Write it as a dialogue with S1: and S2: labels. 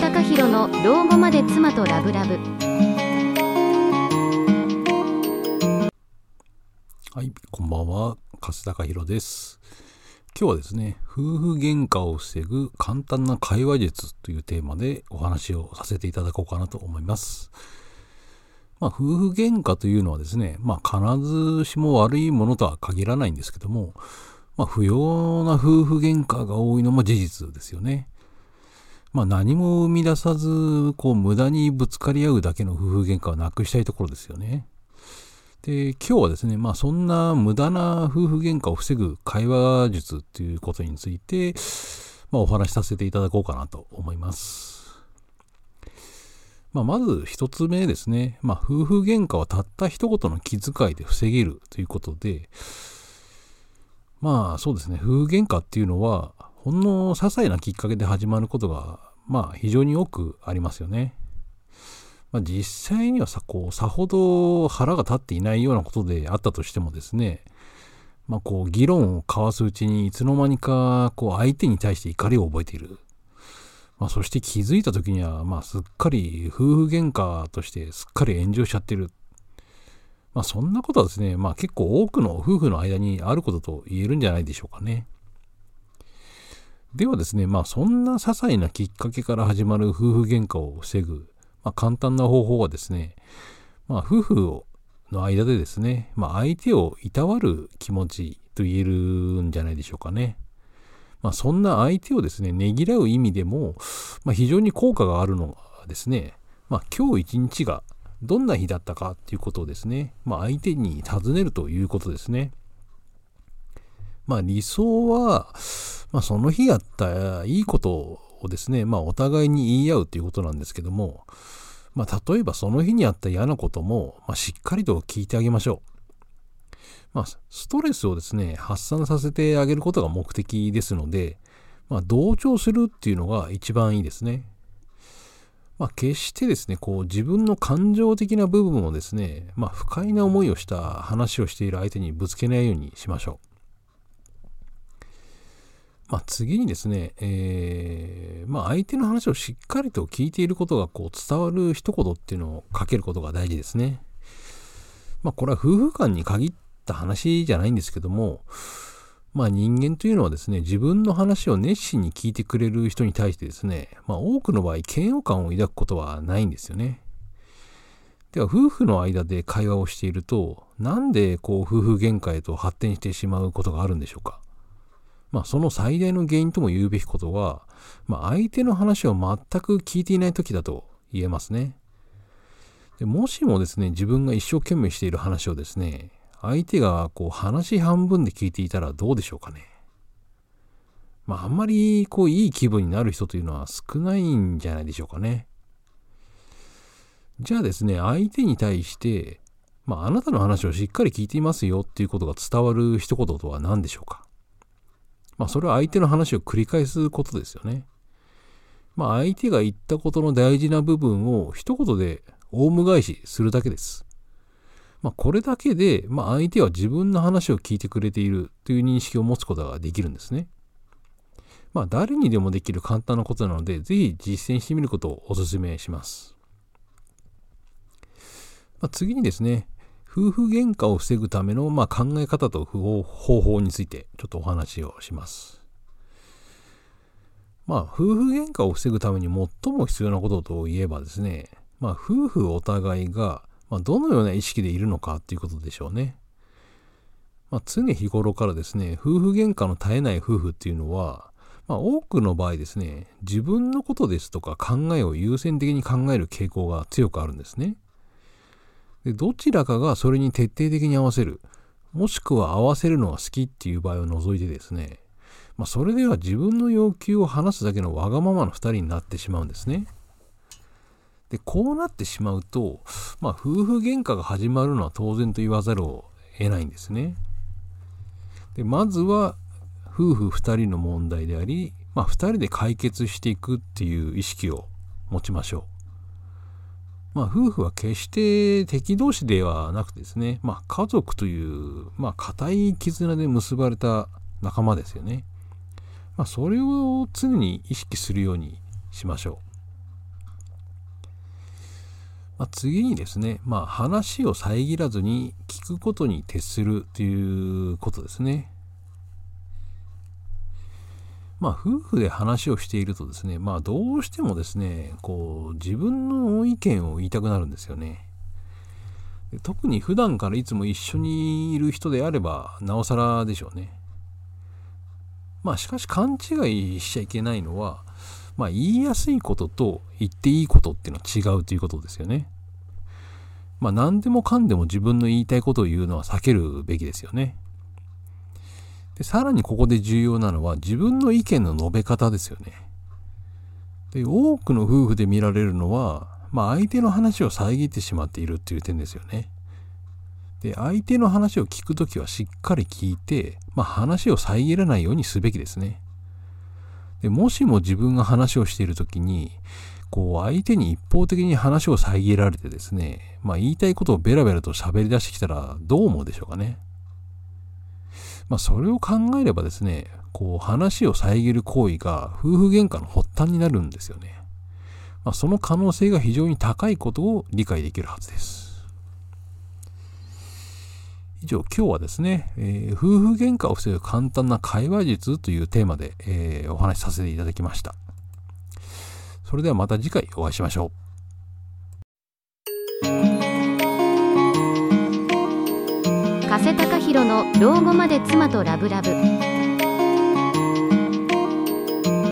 S1: 貴弘の老後まで妻とラブラブ
S2: はい、こんばんは、粕高弘です。今日はですね、夫婦喧嘩を防ぐ簡単な会話術というテーマでお話をさせていただこうかなと思います。まあ、夫婦喧嘩というのはですね、まあ、必ずしも悪いものとは限らないんですけども、まあ、不要な夫婦喧嘩が多いのも事実ですよね。まあ、何も生み出さず、こう、無駄にぶつかり合うだけの夫婦喧嘩をなくしたいところですよね。で、今日はですね、まあそんな無駄な夫婦喧嘩を防ぐ会話術っていうことについて、まあお話しさせていただこうかなと思います。まあまず一つ目ですね、まあ夫婦喧嘩はたった一言の気遣いで防げるということで、まあそうですね、夫婦喧嘩っていうのは、ほんの些細なきっかけで始まることが、まあ非常に多くありますよね。まあ、実際にはさ、こう、さほど腹が立っていないようなことであったとしてもですね、まあ、こう、議論を交わすうちに、いつの間にか、こう、相手に対して怒りを覚えている。まあ、そして気づいた時には、まあ、すっかり夫婦喧嘩としてすっかり炎上しちゃってる。まあ、そんなことはですね、まあ、結構多くの夫婦の間にあることと言えるんじゃないでしょうかね。ではですね、まあ、そんな些細なきっかけから始まる夫婦喧嘩を防ぐ、まあ、簡単な方法はですね、まあ、夫婦の間でですね、まあ、相手をいたわる気持ちと言えるんじゃないでしょうかね。まあ、そんな相手をですね、ねぎらう意味でも、まあ、非常に効果があるのがですね、まあ、今日一日がどんな日だったかっていうことをですね、まあ、相手に尋ねるということですね。まあ、理想は、まあ、その日やったいいことをですね、まあ、お互いに言い合うということなんですけども、まあ、例えばその日にあった嫌なことも、まあ、しっかりと聞いてあげましょう。まあ、ストレスをですね、発散させてあげることが目的ですので、まあ、同調するっていうのが一番いいですね。まあ、決してですね、こう自分の感情的な部分をですね、まあ、不快な思いをした話をしている相手にぶつけないようにしましょう。まあ、次にですね、えーまあ、相手の話をしっかりと聞いていることがこう伝わる一言っていうのをかけることが大事ですね。まあ、これは夫婦間に限った話じゃないんですけども、まあ、人間というのはですね、自分の話を熱心に聞いてくれる人に対してですね、まあ、多くの場合、嫌悪感を抱くことはないんですよね。では、夫婦の間で会話をしていると、なんでこう夫婦喧嘩へと発展してしまうことがあるんでしょうか？まあ、その最大の原因とも言うべきことは、まあ、相手の話を全く聞いていない時だと言えますね。でもしもですね、自分が一生懸命している話をですね、相手がこう話半分で聞いていたらどうでしょうかね。まあ、あんまりこういい気分になる人というのは少ないんじゃないでしょうかね。じゃあですね、相手に対して、まあ、あなたの話をしっかり聞いていますよっていうことが伝わる一言とは何でしょうか。まあ、それは相手の話を繰り返すことですよね。まあ、相手が言ったことの大事な部分を一言でオウム返しするだけです。まあ、これだけで、まあ、相手は自分の話を聞いてくれているという認識を持つことができるんですね。まあ、誰にでもできる簡単なことなので、ぜひ実践してみることをお勧めします。まあ、次にですね、夫婦喧嘩を防ぐための、まあ、考え方と方法についてちょっとお話をします。まあ、夫婦喧嘩を防ぐために最も必要なことといえばですね、まあ、夫婦お互いが、まあ、どのような意識でいるのかっていうことでしょうね。まあ、常日頃からですね、夫婦喧嘩の絶えない夫婦っていうのは、まあ、多くの場合ですね、自分のことですとか考えを優先的に考える傾向が強くあるんですね。でどちらかがそれに徹底的に合わせる、もしくは合わせるのが好きっていう場合を除いてですね、まあ、それでは自分の要求を話すだけのわがままの二人になってしまうんですね。で、こうなってしまうと、まあ、夫婦喧嘩が始まるのは当然と言わざるを得ないんですね。で、まずは、夫婦二人の問題であり、まあ、二人で解決していくっていう意識を持ちましょう。まあ、夫婦は決して敵同士ではなくてですね、まあ、家族という、まあ、固い絆で結ばれた仲間ですよね。まあ、それを常に意識するようにしましょう。まあ、次にですね、まあ、話を遮らずに聞くことに徹するということですね。まあ、夫婦で話をしているとですね、まあ、どうしてもですね、こう、自分の意見を言いたくなるんですよね。特に普段からいつも一緒にいる人であれば、なおさらでしょうね。まあ、しかし勘違いしちゃいけないのは、まあ、言いやすいことと言っていいことっていうのは違うということですよね。まあ、何でもかんでも自分の言いたいことを言うのは避けるべきですよね。でさらにここで重要なのは自分の意見の述べ方ですよね。で多くの夫婦で見られるのは、まあ、相手の話を遮ってしまっているっていう点ですよね。で相手の話を聞くときはしっかり聞いて、まあ、話を遮らないようにすべきですね。でもしも自分が話をしている時に、こう相手に一方的に話を遮られてですね、まあ言いたいことをベラベラと喋り出してきたらどう思うでしょうかね。まあそれを考えればですね、こう話を遮る行為が夫婦喧嘩の発端になるんですよね。まあ、その可能性が非常に高いことを理解できるはずです。以上、今日はですね、えー、夫婦喧嘩を防ぐ簡単な会話術というテーマで、えー、お話しさせていただきました。それではまた次回お会いしましょう。
S1: 老後まで妻とラブラブ。